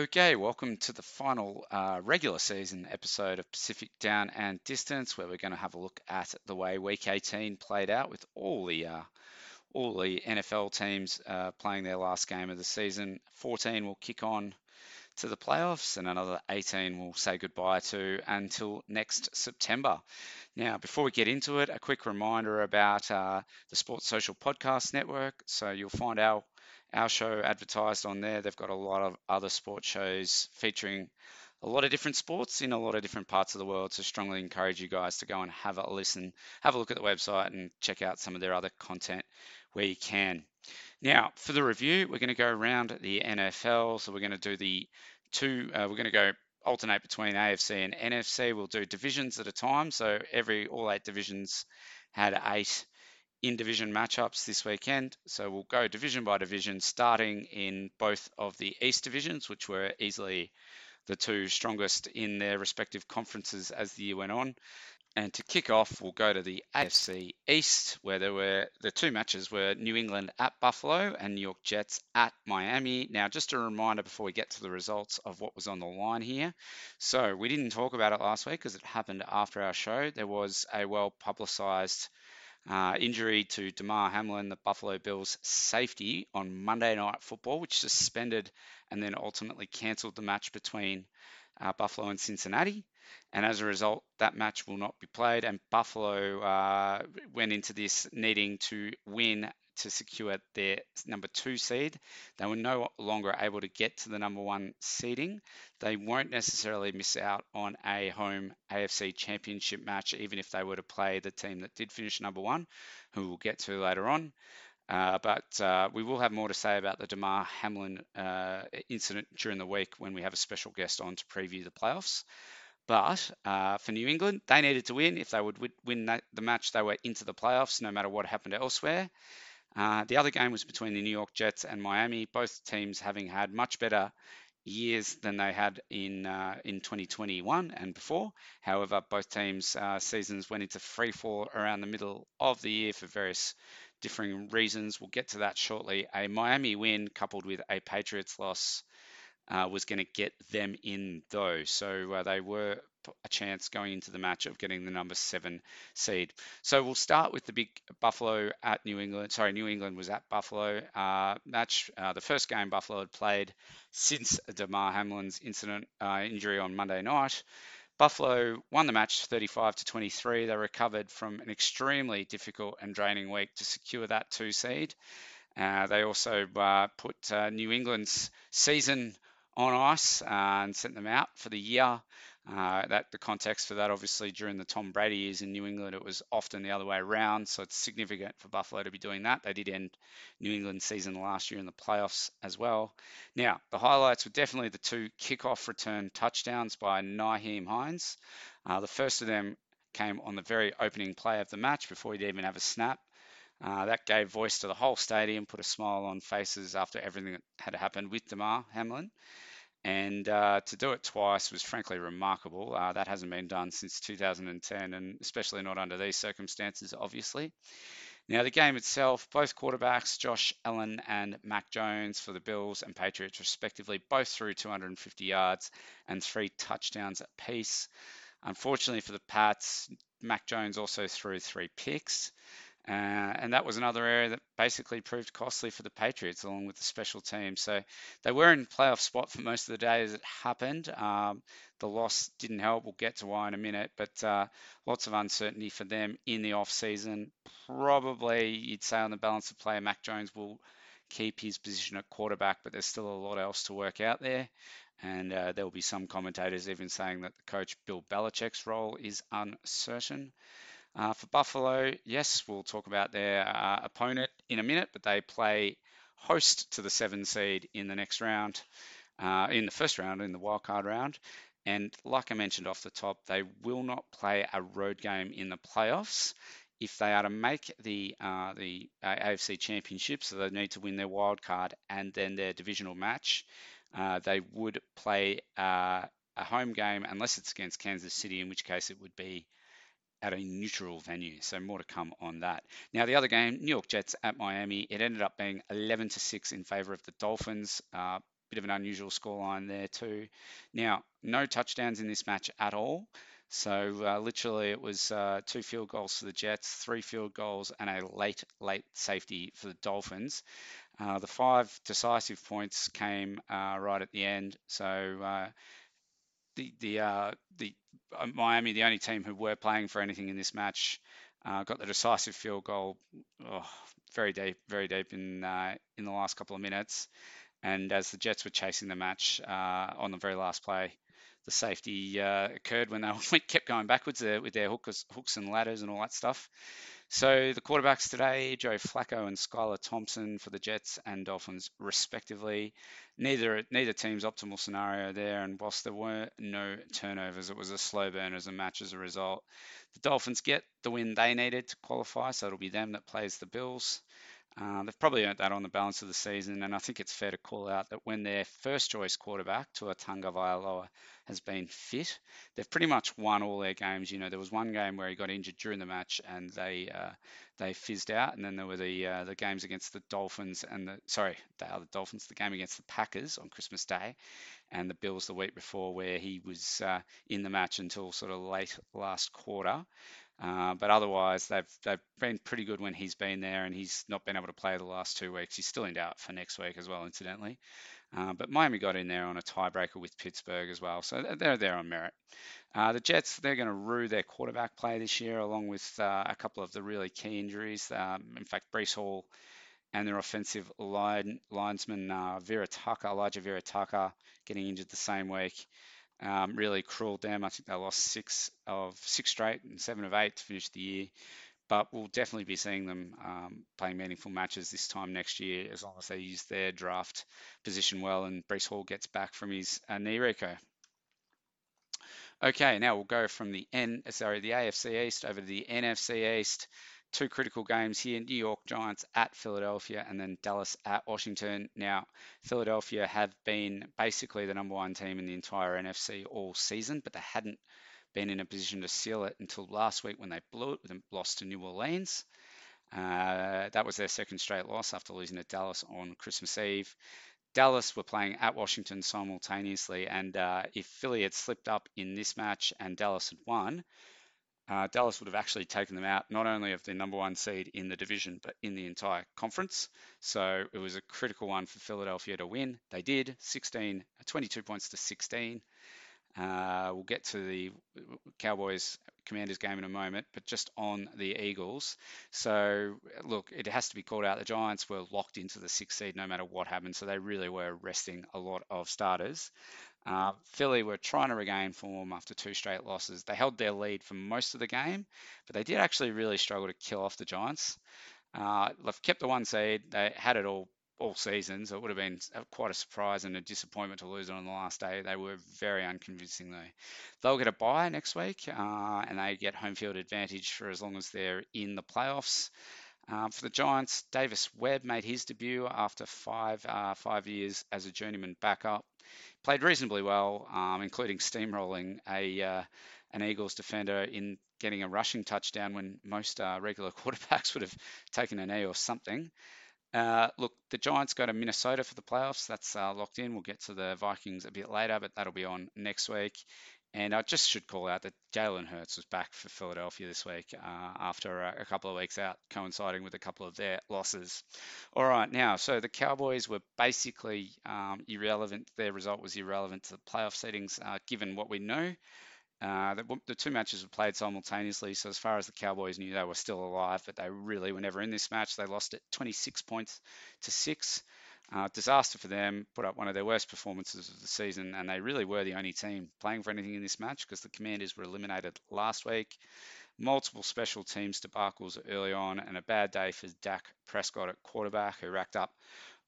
Okay, welcome to the final uh, regular season episode of Pacific Down and Distance, where we're going to have a look at the way Week 18 played out with all the uh, all the NFL teams uh, playing their last game of the season. 14 will kick on to the playoffs, and another 18 will say goodbye to until next September. Now, before we get into it, a quick reminder about uh, the Sports Social Podcast Network. So you'll find our our show advertised on there. They've got a lot of other sports shows featuring a lot of different sports in a lot of different parts of the world. So strongly encourage you guys to go and have a listen, have a look at the website and check out some of their other content where you can. Now, for the review, we're going to go around the NFL. So we're going to do the two, uh, we're going to go alternate between AFC and NFC. We'll do divisions at a time. So every, all eight divisions had eight in division matchups this weekend. So we'll go division by division, starting in both of the East divisions, which were easily the two strongest in their respective conferences as the year went on. And to kick off, we'll go to the AFC East, where there were the two matches were New England at Buffalo and New York Jets at Miami. Now, just a reminder before we get to the results of what was on the line here. So we didn't talk about it last week because it happened after our show. There was a well publicized uh, injury to Damar Hamlin, the Buffalo Bills safety, on Monday Night Football, which suspended and then ultimately cancelled the match between uh, Buffalo and Cincinnati and as a result, that match will not be played. And Buffalo uh, went into this needing to win to secure their number two seed. They were no longer able to get to the number one seeding. They won't necessarily miss out on a home AFC championship match, even if they were to play the team that did finish number one, who we'll get to later on. Uh, but uh, we will have more to say about the Damar Hamlin uh, incident during the week when we have a special guest on to preview the playoffs. But uh, for New England, they needed to win. If they would win that, the match, they were into the playoffs, no matter what happened elsewhere. Uh, the other game was between the New York Jets and Miami, both teams having had much better years than they had in uh, in 2021 and before. However, both teams' uh, seasons went into free fall around the middle of the year for various differing reasons. We'll get to that shortly. A Miami win coupled with a Patriots loss uh, was going to get them in though. So uh, they were a chance going into the match of getting the number seven seed. So we'll start with the big Buffalo at New England. Sorry, New England was at Buffalo uh, match. Uh, the first game Buffalo had played since Damar Hamlin's incident uh, injury on Monday night. Buffalo won the match 35 to 23. They recovered from an extremely difficult and draining week to secure that two seed. Uh, they also uh, put uh, New England's season on ice and sent them out for the year. Uh, that the context for that, obviously, during the Tom Brady years in New England, it was often the other way around. So it's significant for Buffalo to be doing that. They did end New England season last year in the playoffs as well. Now, the highlights were definitely the two kickoff return touchdowns by Nyheim Hines. Uh, the first of them came on the very opening play of the match before he'd even have a snap. Uh, that gave voice to the whole stadium, put a smile on faces after everything that had happened with Damar Hamlin. And uh, to do it twice was frankly remarkable. Uh, that hasn't been done since 2010, and especially not under these circumstances, obviously. Now, the game itself, both quarterbacks, Josh Allen and Mac Jones for the Bills and Patriots, respectively, both threw 250 yards and three touchdowns apiece. Unfortunately for the Pats, Mac Jones also threw three picks. Uh, and that was another area that basically proved costly for the Patriots, along with the special team. So they were in playoff spot for most of the day as it happened. Um, the loss didn't help. We'll get to why in a minute, but uh, lots of uncertainty for them in the off season. Probably, you'd say on the balance of play, Mac Jones will keep his position at quarterback, but there's still a lot else to work out there. And uh, there will be some commentators even saying that the coach Bill Belichick's role is uncertain. Uh, for Buffalo, yes, we'll talk about their uh, opponent in a minute, but they play host to the seven seed in the next round, uh, in the first round, in the wildcard round. And like I mentioned off the top, they will not play a road game in the playoffs. If they are to make the uh, the AFC Championship, so they need to win their wild card and then their divisional match, uh, they would play uh, a home game unless it's against Kansas City, in which case it would be at a neutral venue. So more to come on that. Now the other game, New York Jets at Miami, it ended up being 11 to six in favour of the Dolphins. Uh, bit of an unusual scoreline there too. Now no touchdowns in this match at all. So uh, literally, it was uh, two field goals for the Jets, three field goals, and a late, late safety for the Dolphins. Uh, the five decisive points came uh, right at the end. So uh, the the uh, the uh, Miami, the only team who were playing for anything in this match, uh, got the decisive field goal. Oh, very deep, very deep in uh, in the last couple of minutes. And as the Jets were chasing the match on the very last play, the safety uh, occurred when they kept going backwards uh, with their hookers, hooks and ladders and all that stuff. So the quarterbacks today, Joe Flacco and Skylar Thompson for the Jets and Dolphins, respectively. Neither neither team's optimal scenario there, and whilst there were no turnovers, it was a slow burn as a match as a result. The Dolphins get the win they needed to qualify, so it'll be them that plays the Bills. Uh, they've probably earned that on the balance of the season, and I think it's fair to call out that when their first choice quarterback, Tua Tagovailoa, has been fit, they've pretty much won all their games. You know, there was one game where he got injured during the match, and they uh, they fizzed out, and then there were the uh, the games against the Dolphins and the sorry, they are the Dolphins, the game against the Packers on Christmas Day, and the Bills the week before, where he was uh, in the match until sort of late last quarter. Uh, but otherwise, they've they've been pretty good when he's been there, and he's not been able to play the last two weeks. He's still in doubt for next week as well, incidentally. Uh, but Miami got in there on a tiebreaker with Pittsburgh as well, so they're there on merit. Uh, the Jets, they're going to rue their quarterback play this year, along with uh, a couple of the really key injuries. Um, in fact, Breece Hall and their offensive line, linesman uh, Vera Tucker, Alijah Vera Tucker, getting injured the same week um, really cruelled them. I think they lost six of six straight and seven of eight to finish the year. But we'll definitely be seeing them um, playing meaningful matches this time next year, as long as they use their draft position well and Breece Hall gets back from his uh, knee reco. Okay, now we'll go from the N, sorry, the AFC East over to the NFC East two critical games here New York Giants at Philadelphia and then Dallas at Washington. Now, Philadelphia have been basically the number one team in the entire NFC all season, but they hadn't been in a position to seal it until last week when they blew it and lost to New Orleans. Uh, that was their second straight loss after losing to Dallas on Christmas Eve. Dallas were playing at Washington simultaneously, and uh, if Philly had slipped up in this match and Dallas had won, uh, Dallas would have actually taken them out not only of the number one seed in the division, but in the entire conference. So it was a critical one for Philadelphia to win. They did 16, 22 points to 16. Uh, we'll get to the Cowboys Commanders game in a moment, but just on the Eagles. So, look, it has to be called out. The Giants were locked into the sixth seed no matter what happened, so they really were resting a lot of starters. Uh, Philly were trying to regain form after two straight losses. They held their lead for most of the game, but they did actually really struggle to kill off the Giants. Uh, they've kept the one seed. They had it all all season, so it would have been quite a surprise and a disappointment to lose it on the last day. They were very unconvincing though. They'll get a bye next week, uh, and they get home field advantage for as long as they're in the playoffs. Uh, for the Giants, Davis Webb made his debut after five uh, five years as a journeyman backup played reasonably well, um, including steamrolling a uh, an Eagles defender in getting a rushing touchdown when most uh, regular quarterbacks would have taken an knee or something. Uh, look, the Giants go to Minnesota for the playoffs. That's uh, locked in. We'll get to the Vikings a bit later, but that'll be on next week. And I just should call out that Jalen Hurts was back for Philadelphia this week uh, after a, couple of weeks out, coinciding with a couple of their losses. All right, now, so the Cowboys were basically um, irrelevant. Their result was irrelevant to the playoff settings, uh, given what we know. Uh, the, the, two matches were played simultaneously, so as far as the Cowboys knew, they were still alive, but they really were never in this match. They lost it 26 points to six. Uh, disaster for them, put up one of their worst performances of the season, and they really were the only team playing for anything in this match because the Commanders were eliminated last week. Multiple special teams debacles early on, and a bad day for Dak Prescott at quarterback, who racked up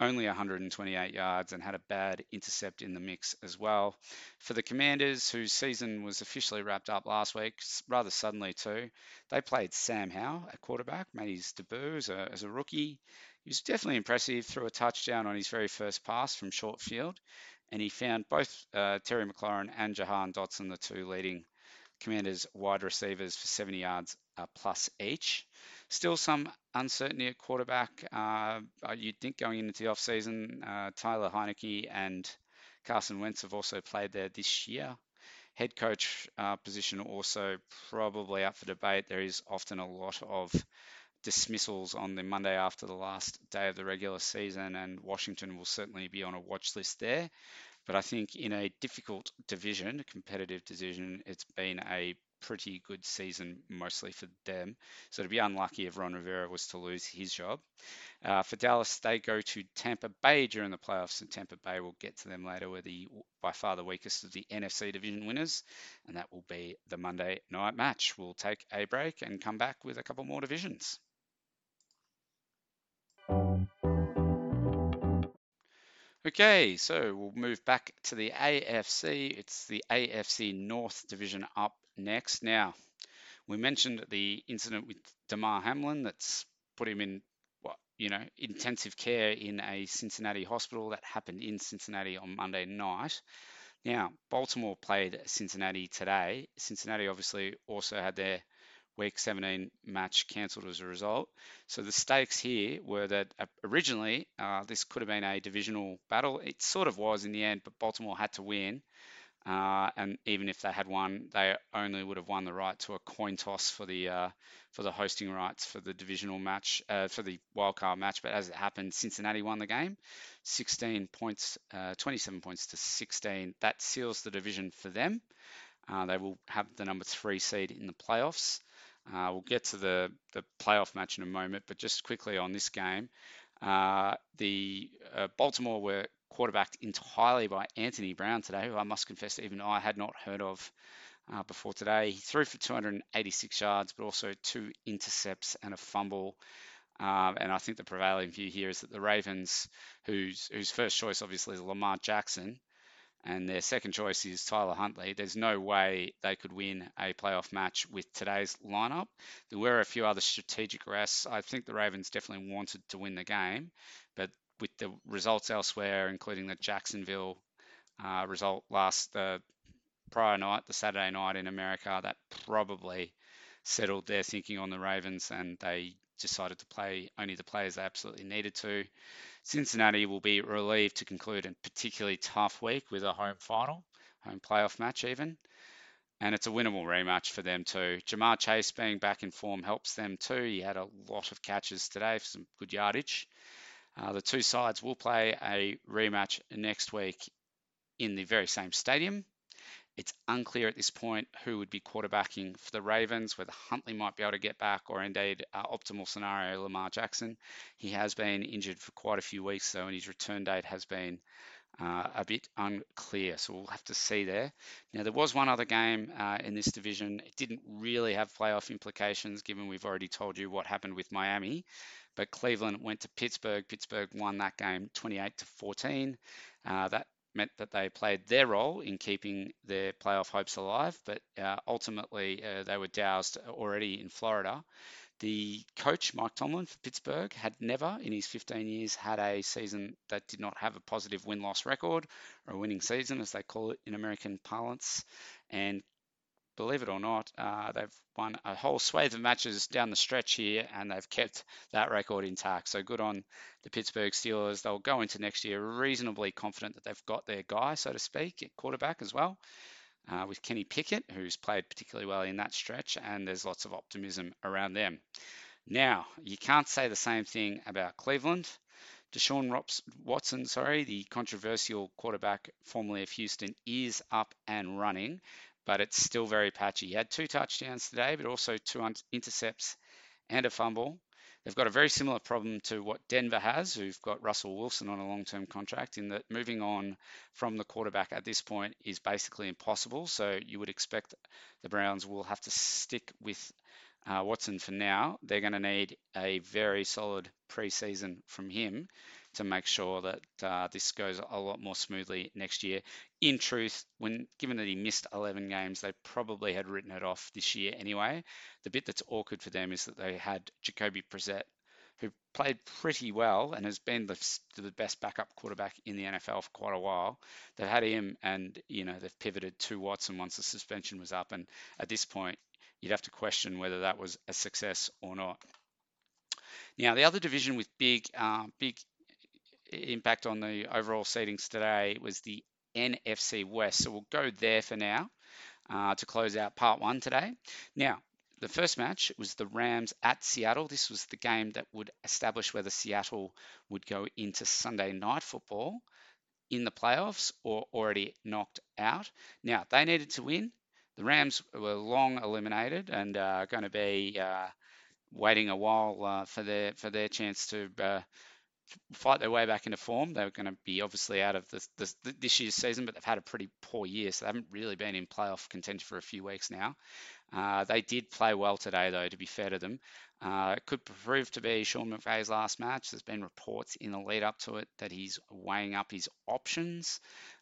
only 128 yards and had a bad intercept in the mix as well. For the Commanders, whose season was officially wrapped up last week, rather suddenly too, they played Sam Howell at quarterback, made his debut as a, as a rookie. He was definitely impressive, threw a touchdown on his very first pass from short field, and he found both uh, Terry McLaurin and Jahan Dotson, the two leading Commanders wide receivers, for 70 yards uh, plus each. Still some uncertainty at quarterback. Uh, uh, you'd think going into the offseason, uh, Tyler Heinicke and Carson Wentz have also played there this year. Head coach uh, position also probably up for debate. There is often a lot of dismissals on the Monday after the last day of the regular season, and Washington will certainly be on a watch list there. But I think in a difficult division, a competitive division, it's been a pretty good season mostly for them. So to be unlucky if Ron Rivera was to lose his job. Uh, for Dallas, they go to Tampa Bay during the playoffs, and Tampa Bay will get to them later. We're the by far the weakest of the NFC division winners, and that will be the Monday night match. We'll take a break and come back with a couple more divisions. Okay, so we'll move back to the AFC. It's the AFC North division up next. Now, we mentioned the incident with Damar Hamlin that's put him in what you know intensive care in a Cincinnati hospital that happened in Cincinnati on Monday night. Now, Baltimore played Cincinnati today. Cincinnati obviously also had their Week 17 match cancelled as a result. So the stakes here were that uh, originally uh, this could have been a divisional battle. It sort of was in the end, but Baltimore had to win. Uh, and even if they had won, they only would have won the right to a coin toss for the uh, for the hosting rights for the divisional match uh, for the wildcard match. But as it happened, Cincinnati won the game, 16 points, uh, 27 points to 16. That seals the division for them. They will have the number three seed in the playoffs. Uh, we'll get to the the playoff match in a moment, but just quickly on this game, the Baltimore were quarterbacked entirely by Anthony Brown today, who I must confess even I had not heard of uh, before today. He threw for 286 yards, but also two intercepts and a fumble. Um, and I think the prevailing view here is that the Ravens, whose whose first choice obviously is Lamar Jackson, and their second choice is Tyler Huntley, there's no way they could win a playoff match with today's lineup. There were a few other strategic rests. I think the Ravens definitely wanted to win the game, but with the results elsewhere, including the Jacksonville uh, result last the prior night, the Saturday night in America, that probably settled their thinking on the Ravens, and they decided to play only the players they absolutely needed to. Cincinnati will be relieved to conclude a particularly tough week with a home final, home playoff match even. And it's a winnable rematch for them too. Ja'Marr Chase being back in form helps them too. He had a lot of catches today for some good yardage. Uh, the two sides will play a rematch next week in the very same stadium. It's unclear at this point who would be quarterbacking for the Ravens, whether Huntley might be able to get back or indeed uh, optimal scenario Lamar Jackson. He has been injured for quite a few weeks though, and his return date has been uh, a bit unclear. So we'll have to see there. Now, there was one other game uh, in this division. It didn't really have playoff implications given we've already told you what happened with Miami. But Cleveland went to Pittsburgh. Pittsburgh won that game 28 to 14. Uh, that meant that they played their role in keeping their playoff hopes alive, but uh, ultimately uh, they were doused already in Florida. The coach, Mike Tomlin for Pittsburgh, had never in his 15 years had a season that did not have a positive win loss record, or a winning season, as they call it in American parlance. And believe it or not, uh, they've won a whole swathe of matches down the stretch here, and they've kept that record intact. So good on the Pittsburgh Steelers. They'll go into next year reasonably confident that they've got their guy, so to speak, at quarterback as well, uh, with Kenny Pickett, who's played particularly well in that stretch, and there's lots of optimism around them. Now, you can't say the same thing about Cleveland. Deshaun Watson, sorry, the controversial quarterback formerly of Houston, is up and running but it's still very patchy. He had two touchdowns today, but also two intercepts and a fumble. They've got a very similar problem to what Denver has, who've got Russell Wilson on a long term contract, in that moving on from the quarterback at this point is basically impossible. So you would expect the Browns will have to stick with uh, Watson for now. They're going to need a very solid preseason from him to make sure that uh, this goes a lot more smoothly next year. In truth, when given that he missed 11 games, they probably had written it off this year anyway. The bit that's awkward for them is that they had Jacoby Brissett, who played pretty well and has been the, the best backup quarterback in the NFL for quite a while. They've had him, and you know they've pivoted to Watson once the suspension was up, and at this point, you'd have to question whether that was a success or not. Now, the other division with big, uh, big impact on the overall seedings today was the NFC West. So we'll go there for now uh, to close out part one today. Now, the first match was the Rams at Seattle. This was the game that would establish whether Seattle would go into Sunday night football in the playoffs or already knocked out. Now, they needed to win. The Rams were long eliminated and uh, going to be uh, waiting a while uh, for their for their chance to uh, fight their way back into form. They're going to be obviously out of this, this, this year's season, but they've had a pretty poor year, so they haven't really been in playoff contention for a few weeks now. Uh, they did play well today, though, to be fair to them. Uh, it could prove to be Sean McVay's last match. There's been reports in the lead up to it that he's weighing up his options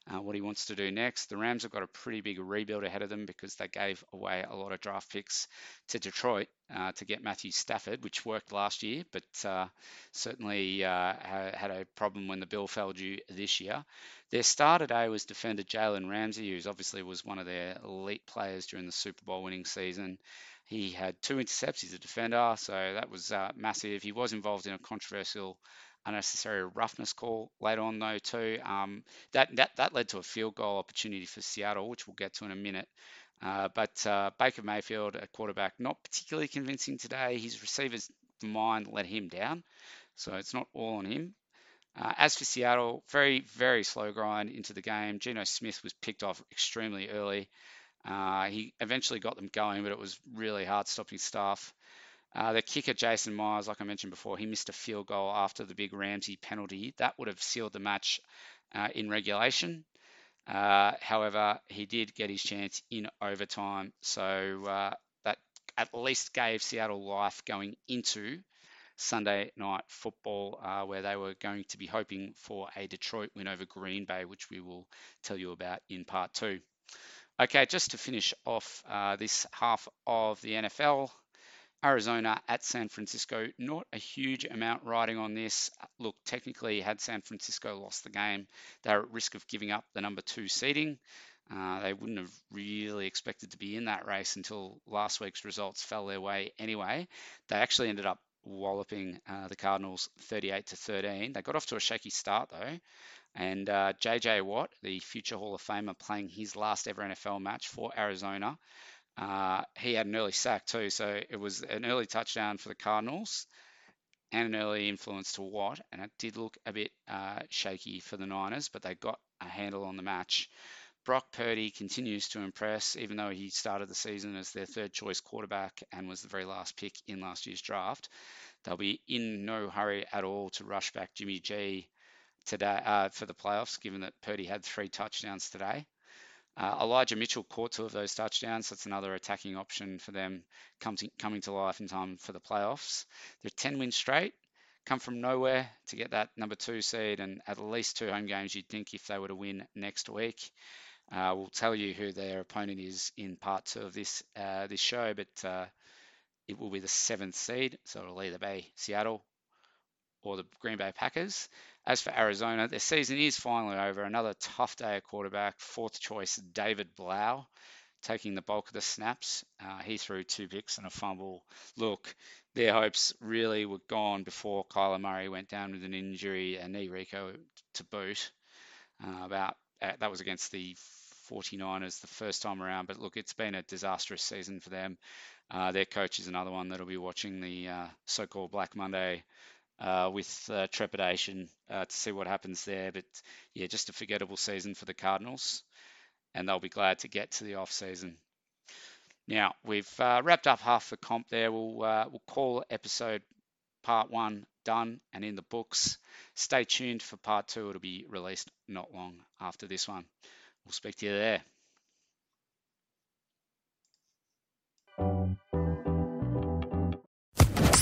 uh, what he wants to do next. The Rams have got a pretty big rebuild ahead of them because they gave away a lot of draft picks to Detroit uh, to get Matthew Stafford, which worked last year, but uh, certainly uh, had a problem when the bill fell due this year. Their star today was defender Jalen Ramsey, who obviously was one of their elite players during the Super Bowl winning season. He had two intercepts. He's a defender, so that was uh, massive. He was involved in a controversial unnecessary roughness call later on though too. Um, that that that led to a field goal opportunity for Seattle, which we'll get to in a minute. Uh, but uh, Baker Mayfield, a quarterback, not particularly convincing today. His receivers mind let him down, so it's not all on him. Uh, as for Seattle, very very slow grind into the game. Geno Smith was picked off extremely early. Uh, he eventually got them going, but it was really hard stopping stuff. Uh, the kicker, Jason Myers, like I mentioned before, he missed a field goal after the big Ramsey penalty. That would have sealed the match uh, in regulation. Uh, however, he did get his chance in overtime. So uh, that at least gave Seattle life going into Sunday night football, uh, where they were going to be hoping for a Detroit win over Green Bay, which we will tell you about in part two. Okay, just to finish off uh, this half of the NFL, Arizona at San Francisco, not a huge amount riding on this. Look, technically, had San Francisco lost the game, they're at risk of giving up the number two seeding. Uh, they wouldn't have really expected to be in that race until last week's results fell their way anyway. They actually ended up walloping uh, the Cardinals 38 to 13. They got off to a shaky start though, and uh, JJ Watt, the future Hall of Famer, playing his last ever NFL match for Arizona, uh, he had an early sack too, so it was an early touchdown for the Cardinals and an early influence to Watt, and it did look a bit uh, shaky for the Niners, but they got a handle on the match. Brock Purdy continues to impress, even though he started the season as their third choice quarterback and was the very last pick in last year's draft. They'll be in no hurry at all to rush back Jimmy G today uh, for the playoffs, given that Purdy had three touchdowns today. Uh, Elijah Mitchell caught two of those touchdowns. That's another attacking option for them coming coming to life in time for the playoffs. They're 10 wins straight, come from nowhere to get that number two seed, and at least two home games you'd think if they were to win next week. Uh, we'll tell you who their opponent is in part two of this uh, this show, but uh, it will be the seventh seed, so it'll either be Seattle or the Green Bay Packers. As for Arizona, their season is finally over. Another tough day at quarterback. Fourth choice, David Blough, taking the bulk of the snaps. Uh, he threw two picks and a fumble. Look, their hopes really were gone before Kyler Murray went down with an injury, a knee reco to boot. Uh, about uh, that was against the 49ers the first time around. But look, it's been a disastrous season for them. Uh, their coach is another one that'll be watching the uh, so-called Black Monday uh, with uh, trepidation uh, to see what happens there. But yeah, just a forgettable season for the Cardinals. and they'll be glad to get to the off season. Now we've uh, wrapped up half the comp there. We'll uh, we'll call episode part one done and in the books. Stay tuned for part two. It'll be released not long after this one. We'll speak to you there.